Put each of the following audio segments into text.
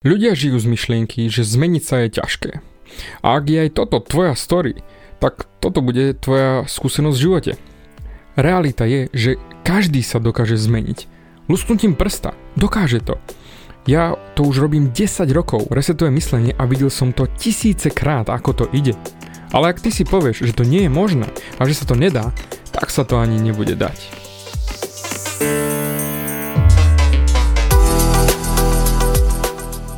Ľudia žijú z myšlienky, že zmeniť sa je ťažké. A ak je aj toto tvoja story, tak toto bude tvoja skúsenosť v živote. Realita je, že každý sa dokáže zmeniť. Lusknutím prsta. Dokáže to. Ja to už robím 10 rokov, resetujem myslenie a videl som to tisíce krát, ako to ide. Ale ak ty si povieš, že to nie je možné a že sa to nedá, tak sa to ani nebude dať.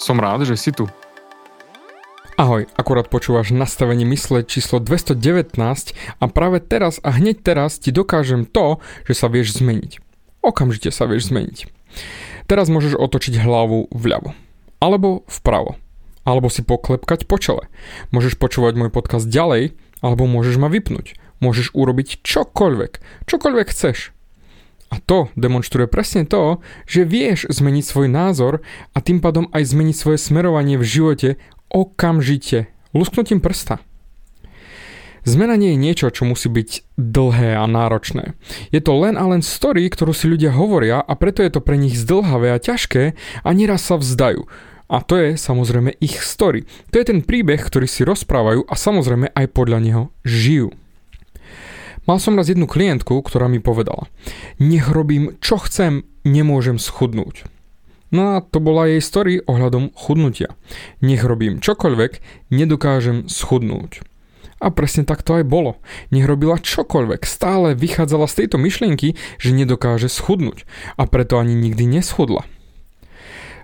Som rád, že si tu. Ahoj, akurát počúvaš nastavenie mysle číslo 219 a práve teraz a hneď teraz ti dokážem to, že sa vieš zmeniť. Okamžite sa vieš zmeniť. Teraz môžeš otočiť hlavu vľavo. Alebo vpravo. Alebo si poklepkať po čele. Môžeš počúvať môj podcast ďalej, alebo môžeš ma vypnúť. Môžeš urobiť čokoľvek. Čokoľvek chceš. A to demonstruje presne to, že vieš zmeniť svoj názor a tým pádom aj zmeniť svoje smerovanie v živote okamžite, lusknutím prsta. Zmena nie je niečo, čo musí byť dlhé a náročné. Je to len a len story, ktorú si ľudia hovoria a preto je to pre nich zdlhavé a ťažké a nieraz sa vzdajú. A to je samozrejme ich story. To je ten príbeh, ktorý si rozprávajú a samozrejme aj podľa neho žijú. Mal som raz jednu klientku, ktorá mi povedala, nech robím čo chcem, nemôžem schudnúť. No a to bola jej story ohľadom chudnutia. Nech robím čokoľvek, nedokážem schudnúť. A presne tak to aj bolo. Nech robila čokoľvek, stále vychádzala z tejto myšlienky, že nedokáže schudnúť. A preto ani nikdy neschudla.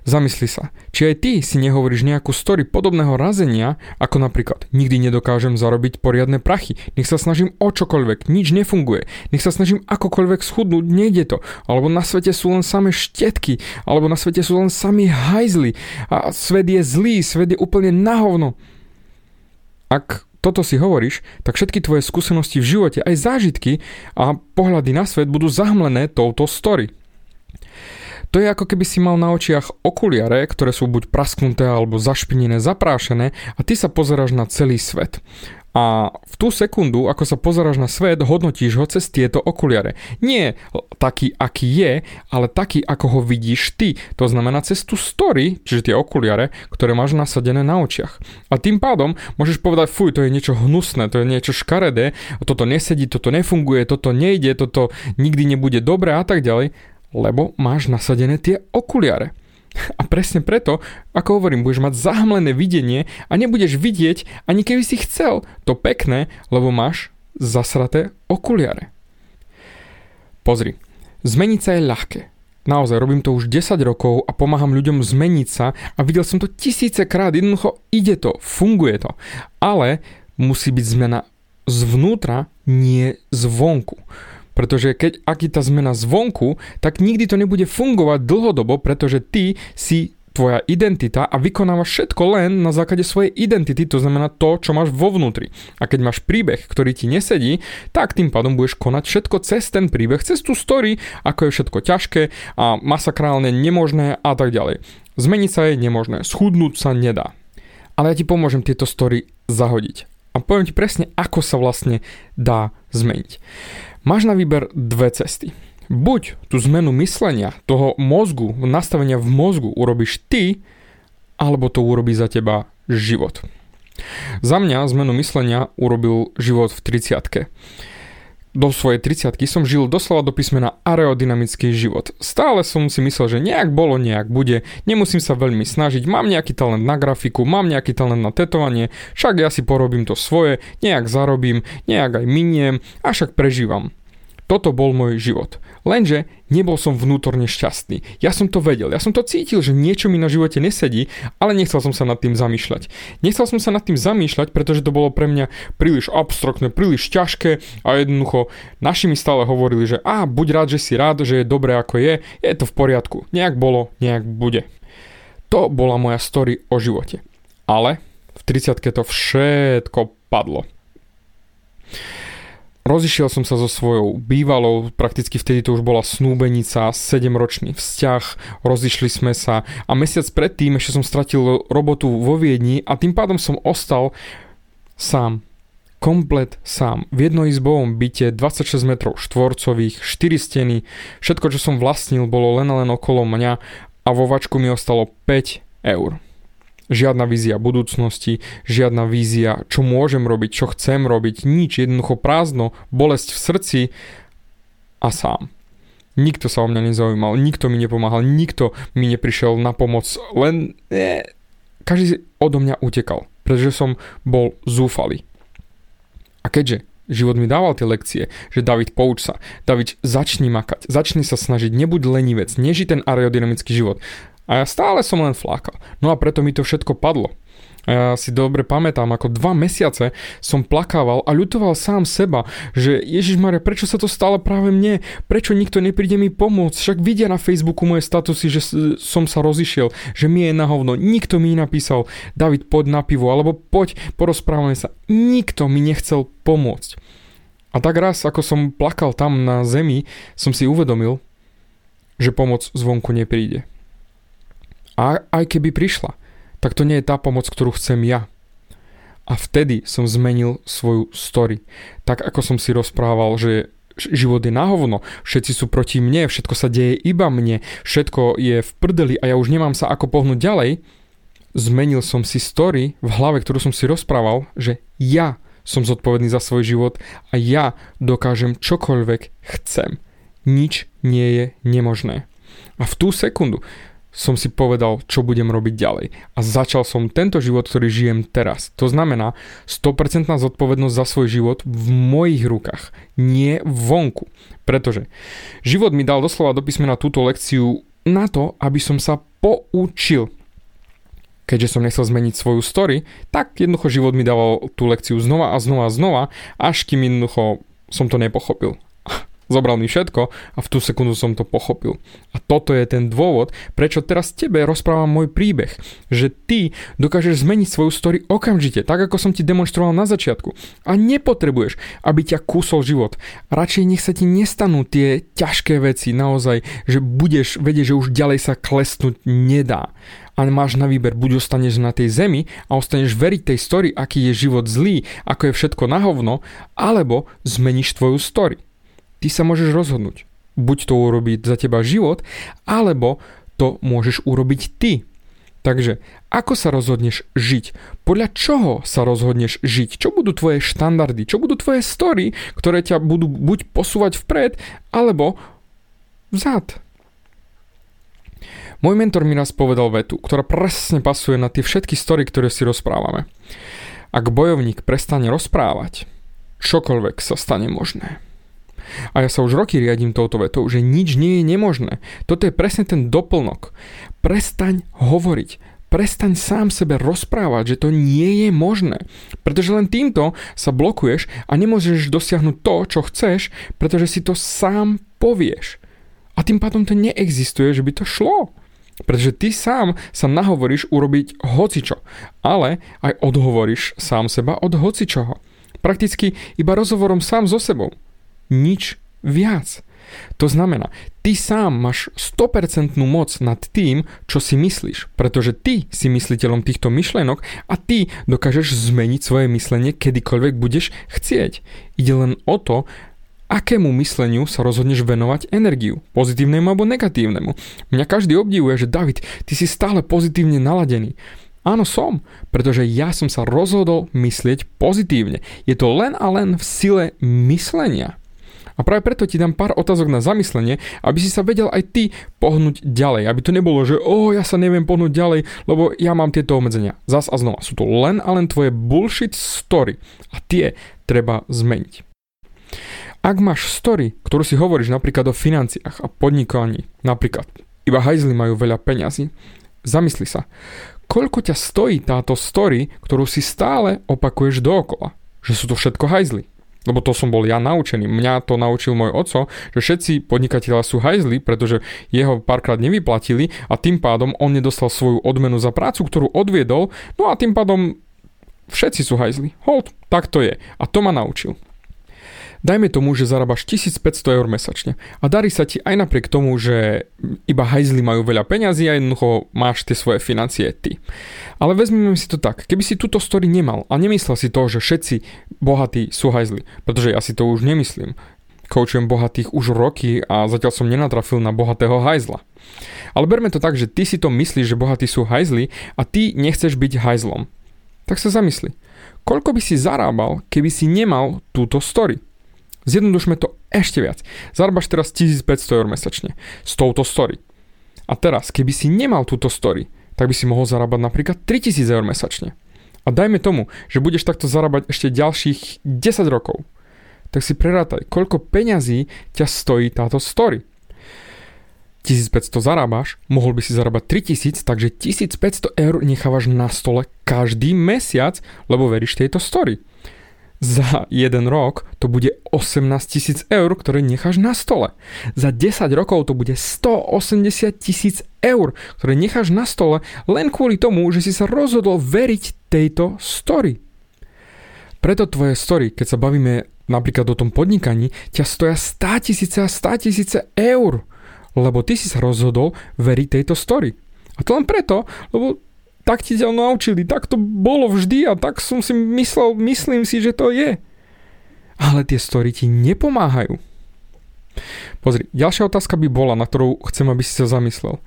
Zamysli sa, či aj ty si nehovoríš nejakú story podobného razenia, ako napríklad nikdy nedokážem zarobiť poriadne prachy, nech sa snažím o čokoľvek, nič nefunguje, nech sa snažím akokoľvek schudnúť, nejde to, alebo na svete sú len samé štetky, alebo na svete sú len sami hajzly a svet je zlý, svet je úplne nahovno. Ak toto si hovoríš, tak všetky tvoje skúsenosti v živote, aj zážitky a pohľady na svet budú zahmlené touto story. To je ako keby si mal na očiach okuliare, ktoré sú buď prasknuté alebo zašpinené, zaprášené a ty sa pozeráš na celý svet. A v tú sekundu, ako sa pozeráš na svet, hodnotíš ho cez tieto okuliare. Nie taký, aký je, ale taký, ako ho vidíš ty. To znamená cez tú story, čiže tie okuliare, ktoré máš nasadené na očiach. A tým pádom môžeš povedať, fuj, to je niečo hnusné, to je niečo škaredé, toto nesedí, toto nefunguje, toto nejde, toto nikdy nebude dobré a tak ďalej lebo máš nasadené tie okuliare. A presne preto, ako hovorím, budeš mať zahmlené videnie a nebudeš vidieť, ani keby si chcel, to pekné, lebo máš zasraté okuliare. Pozri, zmeniť sa je ľahké. Naozaj, robím to už 10 rokov a pomáham ľuďom zmeniť sa a videl som to tisícekrát, jednoducho ide to, funguje to. Ale musí byť zmena zvnútra, nie zvonku. Pretože keď ak je tá zmena zvonku, tak nikdy to nebude fungovať dlhodobo, pretože ty si tvoja identita a vykonávaš všetko len na základe svojej identity, to znamená to, čo máš vo vnútri. A keď máš príbeh, ktorý ti nesedí, tak tým pádom budeš konať všetko cez ten príbeh, cez tú story, ako je všetko ťažké a masakrálne nemožné a tak ďalej. Zmeniť sa je nemožné, schudnúť sa nedá. Ale ja ti pomôžem tieto story zahodiť. A poviem ti presne, ako sa vlastne dá zmeniť. Máš na výber dve cesty. Buď tú zmenu myslenia, toho mozgu, nastavenia v mozgu urobíš ty, alebo to urobí za teba život. Za mňa zmenu myslenia urobil život v 30 do svojej 30 som žil doslova do písmena aerodynamický život. Stále som si myslel, že nejak bolo, nejak bude, nemusím sa veľmi snažiť, mám nejaký talent na grafiku, mám nejaký talent na tetovanie, však ja si porobím to svoje, nejak zarobím, nejak aj miniem a však prežívam. Toto bol môj život. Lenže nebol som vnútorne šťastný. Ja som to vedel, ja som to cítil, že niečo mi na živote nesedí, ale nechcel som sa nad tým zamýšľať. Nechcel som sa nad tým zamýšľať, pretože to bolo pre mňa príliš abstraktné, príliš ťažké a jednoducho naši mi stále hovorili, že a buď rád, že si rád, že je dobré ako je, je to v poriadku. Nejak bolo, nejak bude. To bola moja story o živote. Ale v 30 to všetko padlo. Rozišiel som sa so svojou bývalou, prakticky vtedy to už bola snúbenica, 7-ročný vzťah, rozišli sme sa a mesiac predtým ešte som stratil robotu vo Viedni a tým pádom som ostal sám. Komplet sám. V jednoizbovom byte 26 metrov štvorcových, 4 steny, všetko čo som vlastnil bolo len a len okolo mňa a vo vačku mi ostalo 5 eur žiadna vízia budúcnosti, žiadna vízia, čo môžem robiť, čo chcem robiť, nič, jednoducho prázdno, bolesť v srdci a sám. Nikto sa o mňa nezaujímal, nikto mi nepomáhal, nikto mi neprišiel na pomoc, len eh, každý odo mňa utekal, pretože som bol zúfalý. A keďže život mi dával tie lekcie, že David pouč sa, David začni makať, začni sa snažiť, nebuď lenivec, neži ten aerodynamický život. A ja stále som len flákal. No a preto mi to všetko padlo. A ja si dobre pamätám, ako dva mesiace som plakával a ľutoval sám seba, že Ježiš Maria, prečo sa to stalo práve mne? Prečo nikto nepríde mi pomôcť? Však vidia na Facebooku moje statusy, že som sa rozišiel, že mi je na hovno. Nikto mi napísal, David, poď na pivo, alebo poď, porozprávame sa. Nikto mi nechcel pomôcť. A tak raz, ako som plakal tam na zemi, som si uvedomil, že pomoc zvonku nepríde. A aj keby prišla, tak to nie je tá pomoc, ktorú chcem ja. A vtedy som zmenil svoju story. Tak ako som si rozprával, že život je na hovno, všetci sú proti mne, všetko sa deje iba mne, všetko je v prdeli a ja už nemám sa ako pohnúť ďalej, zmenil som si story v hlave, ktorú som si rozprával, že ja som zodpovedný za svoj život a ja dokážem čokoľvek chcem. Nič nie je nemožné. A v tú sekundu som si povedal, čo budem robiť ďalej. A začal som tento život, ktorý žijem teraz. To znamená 100% zodpovednosť za svoj život v mojich rukách, nie vonku. Pretože život mi dal doslova do písmena túto lekciu na to, aby som sa poučil. Keďže som nechcel zmeniť svoju story, tak jednoducho život mi dával tú lekciu znova a znova a znova, až kým jednoducho som to nepochopil. Zobral mi všetko a v tú sekundu som to pochopil. A toto je ten dôvod, prečo teraz tebe rozprávam môj príbeh. Že ty dokážeš zmeniť svoju story okamžite, tak ako som ti demonstroval na začiatku. A nepotrebuješ, aby ťa kúsol život. Radšej nech sa ti nestanú tie ťažké veci naozaj, že budeš vedieť, že už ďalej sa klesnúť nedá. A máš na výber, buď ostaneš na tej zemi a ostaneš veriť tej story, aký je život zlý, ako je všetko na hovno, alebo zmeníš tvoju story ty sa môžeš rozhodnúť. Buď to urobiť za teba život, alebo to môžeš urobiť ty. Takže ako sa rozhodneš žiť? Podľa čoho sa rozhodneš žiť? Čo budú tvoje štandardy? Čo budú tvoje story, ktoré ťa budú buď posúvať vpred, alebo vzad? Môj mentor mi raz povedal vetu, ktorá presne pasuje na tie všetky story, ktoré si rozprávame. Ak bojovník prestane rozprávať, čokoľvek sa stane možné. A ja sa už roky riadím touto vetou, že nič nie je nemožné. Toto je presne ten doplnok. Prestaň hovoriť. Prestaň sám sebe rozprávať, že to nie je možné. Pretože len týmto sa blokuješ a nemôžeš dosiahnuť to, čo chceš, pretože si to sám povieš. A tým pádom to neexistuje, že by to šlo. Pretože ty sám sa nahovoríš urobiť hocičo, ale aj odhovoríš sám seba od hocičoho. Prakticky iba rozhovorom sám so sebou nič viac. To znamená, ty sám máš 100% moc nad tým, čo si myslíš, pretože ty si mysliteľom týchto myšlenok a ty dokážeš zmeniť svoje myslenie kedykoľvek budeš chcieť. Ide len o to, akému mysleniu sa rozhodneš venovať energiu, pozitívnemu alebo negatívnemu. Mňa každý obdivuje, že David, ty si stále pozitívne naladený. Áno som, pretože ja som sa rozhodol myslieť pozitívne. Je to len a len v sile myslenia. A práve preto ti dám pár otázok na zamyslenie, aby si sa vedel aj ty pohnúť ďalej. Aby to nebolo, že o, ja sa neviem pohnúť ďalej, lebo ja mám tieto obmedzenia. Zas a znova. Sú to len a len tvoje bullshit story. A tie treba zmeniť. Ak máš story, ktorú si hovoríš napríklad o financiách a podnikaní, napríklad iba hajzli majú veľa peňazí, zamysli sa, koľko ťa stojí táto story, ktorú si stále opakuješ dookola. Že sú to všetko hajzly lebo to som bol ja naučený. Mňa to naučil môj oco, že všetci podnikatelia sú hajzli, pretože jeho párkrát nevyplatili a tým pádom on nedostal svoju odmenu za prácu, ktorú odviedol, no a tým pádom všetci sú hajzli. Hold, tak to je. A to ma naučil. Dajme tomu, že zarábaš 1500 eur mesačne a darí sa ti aj napriek tomu, že iba hajzli majú veľa peňazí a jednoducho máš tie svoje financie ty. Ale vezmeme si to tak, keby si túto story nemal a nemyslel si to, že všetci bohatí sú hajzli, pretože ja si to už nemyslím. Koučujem bohatých už roky a zatiaľ som nenatrafil na bohatého hajzla. Ale berme to tak, že ty si to myslíš, že bohatí sú hajzli a ty nechceš byť hajzlom. Tak sa zamysli. Koľko by si zarábal, keby si nemal túto story? Zjednodušme to ešte viac. Zarábaš teraz 1500 eur mesačne s touto story. A teraz, keby si nemal túto story, tak by si mohol zarábať napríklad 3000 eur mesačne. A dajme tomu, že budeš takto zarábať ešte ďalších 10 rokov. Tak si prerátaj, koľko peňazí ťa stojí táto story. 1500 zarábaš, mohol by si zarábať 3000, takže 1500 eur nechávaš na stole každý mesiac, lebo veríš tejto story za jeden rok to bude 18 tisíc eur, ktoré necháš na stole. Za 10 rokov to bude 180 tisíc eur, ktoré necháš na stole len kvôli tomu, že si sa rozhodol veriť tejto story. Preto tvoje story, keď sa bavíme napríklad o tom podnikaní, ťa stoja 100 tisíce a 100 tisíce eur, lebo ty si sa rozhodol veriť tejto story. A to len preto, lebo tak ti ťa naučili, tak to bolo vždy a tak som si myslel, myslím si, že to je. Ale tie story ti nepomáhajú. Pozri, ďalšia otázka by bola, na ktorú chcem, aby si sa zamyslel.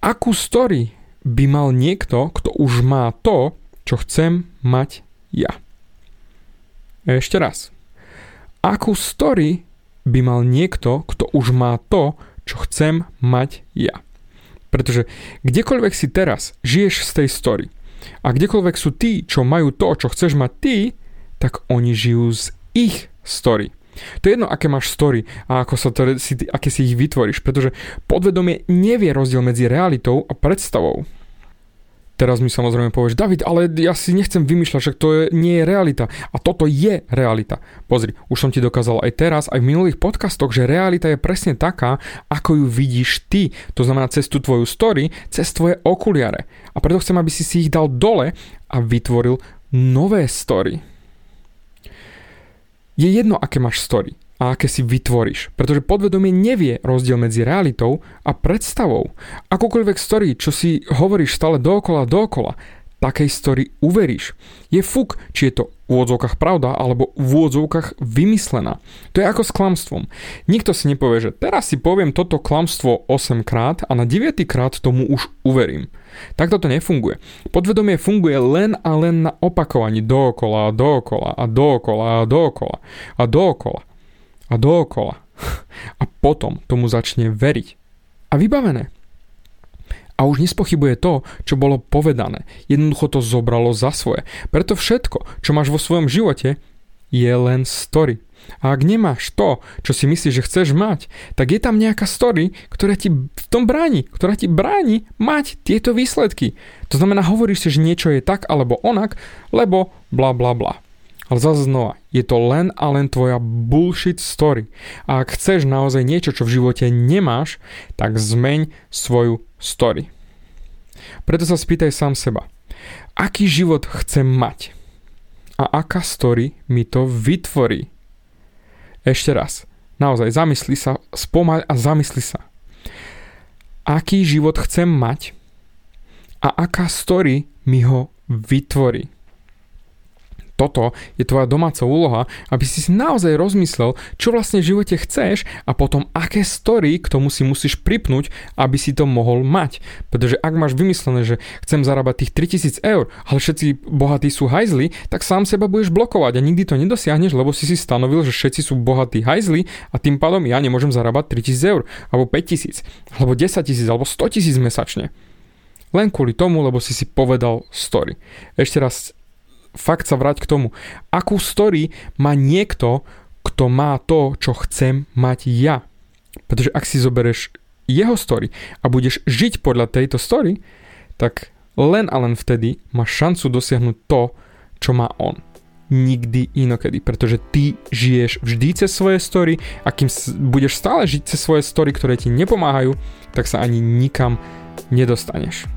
Akú story by mal niekto, kto už má to, čo chcem mať ja? Ešte raz. Akú story by mal niekto, kto už má to, čo chcem mať ja? Pretože kdekoľvek si teraz žiješ z tej story a kdekoľvek sú tí, čo majú to, čo chceš mať ty, tak oni žijú z ich story. To je jedno, aké máš story a ako sa to, si, aké si ich vytvoríš, pretože podvedomie nevie rozdiel medzi realitou a predstavou. Teraz mi samozrejme povieš, David, ale ja si nechcem vymýšľať, že to je, nie je realita. A toto je realita. Pozri, už som ti dokázal aj teraz, aj v minulých podcastoch, že realita je presne taká, ako ju vidíš ty. To znamená cez tú tvoju story, cez tvoje okuliare. A preto chcem, aby si si ich dal dole a vytvoril nové story. Je jedno, aké máš story a aké si vytvoríš. Pretože podvedomie nevie rozdiel medzi realitou a predstavou. Akokoľvek story, čo si hovoríš stále dookola dookola, takej story uveríš. Je fuk, či je to v úvodzovkách pravda alebo v úvodzovkách vymyslená. To je ako s klamstvom. Nikto si nepovie, že teraz si poviem toto klamstvo 8 krát a na 9 krát tomu už uverím. Takto to nefunguje. Podvedomie funguje len a len na opakovaní dookola a dookola a dookola a dookola a dookola a dookola. A potom tomu začne veriť. A vybavené. A už nespochybuje to, čo bolo povedané. Jednoducho to zobralo za svoje. Preto všetko, čo máš vo svojom živote, je len story. A ak nemáš to, čo si myslíš, že chceš mať, tak je tam nejaká story, ktorá ti v tom bráni, ktorá ti bráni mať tieto výsledky. To znamená, hovoríš si, že niečo je tak alebo onak, lebo bla bla bla. Ale zase znova, je to len a len tvoja bullshit story. A ak chceš naozaj niečo, čo v živote nemáš, tak zmeň svoju story. Preto sa spýtaj sám seba, aký život chcem mať? A aká story mi to vytvorí? Ešte raz, naozaj zamysli sa, spomaľ a zamysli sa. Aký život chcem mať? A aká story mi ho vytvorí? Toto je tvoja domáca úloha, aby si si naozaj rozmyslel, čo vlastne v živote chceš a potom aké story k tomu si musíš pripnúť, aby si to mohol mať. Pretože ak máš vymyslené, že chcem zarábať tých 3000 eur, ale všetci bohatí sú hajzli, tak sám seba budeš blokovať a nikdy to nedosiahneš, lebo si si stanovil, že všetci sú bohatí hajzli a tým pádom ja nemôžem zarábať 3000 eur, alebo 5000, alebo 10 tisíc, alebo 100 tisíc mesačne. Len kvôli tomu, lebo si si povedal story. Ešte raz, fakt sa vrať k tomu. Akú story má niekto, kto má to, čo chcem mať ja? Pretože ak si zoberieš jeho story a budeš žiť podľa tejto story, tak len a len vtedy máš šancu dosiahnuť to, čo má on. Nikdy inokedy, pretože ty žiješ vždy cez svoje story a kým budeš stále žiť cez svoje story, ktoré ti nepomáhajú, tak sa ani nikam nedostaneš.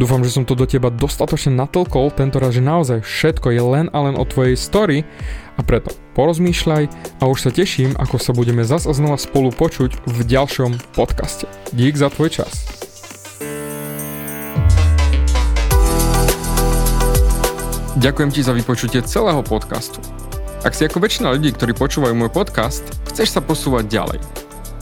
Dúfam, že som to do teba dostatočne natlkol, tento raz, že naozaj všetko je len a len o tvojej story a preto porozmýšľaj a už sa teším, ako sa budeme zas a znova spolu počuť v ďalšom podcaste. Dík za tvoj čas. Ďakujem ti za vypočutie celého podcastu. Ak si ako väčšina ľudí, ktorí počúvajú môj podcast, chceš sa posúvať ďalej.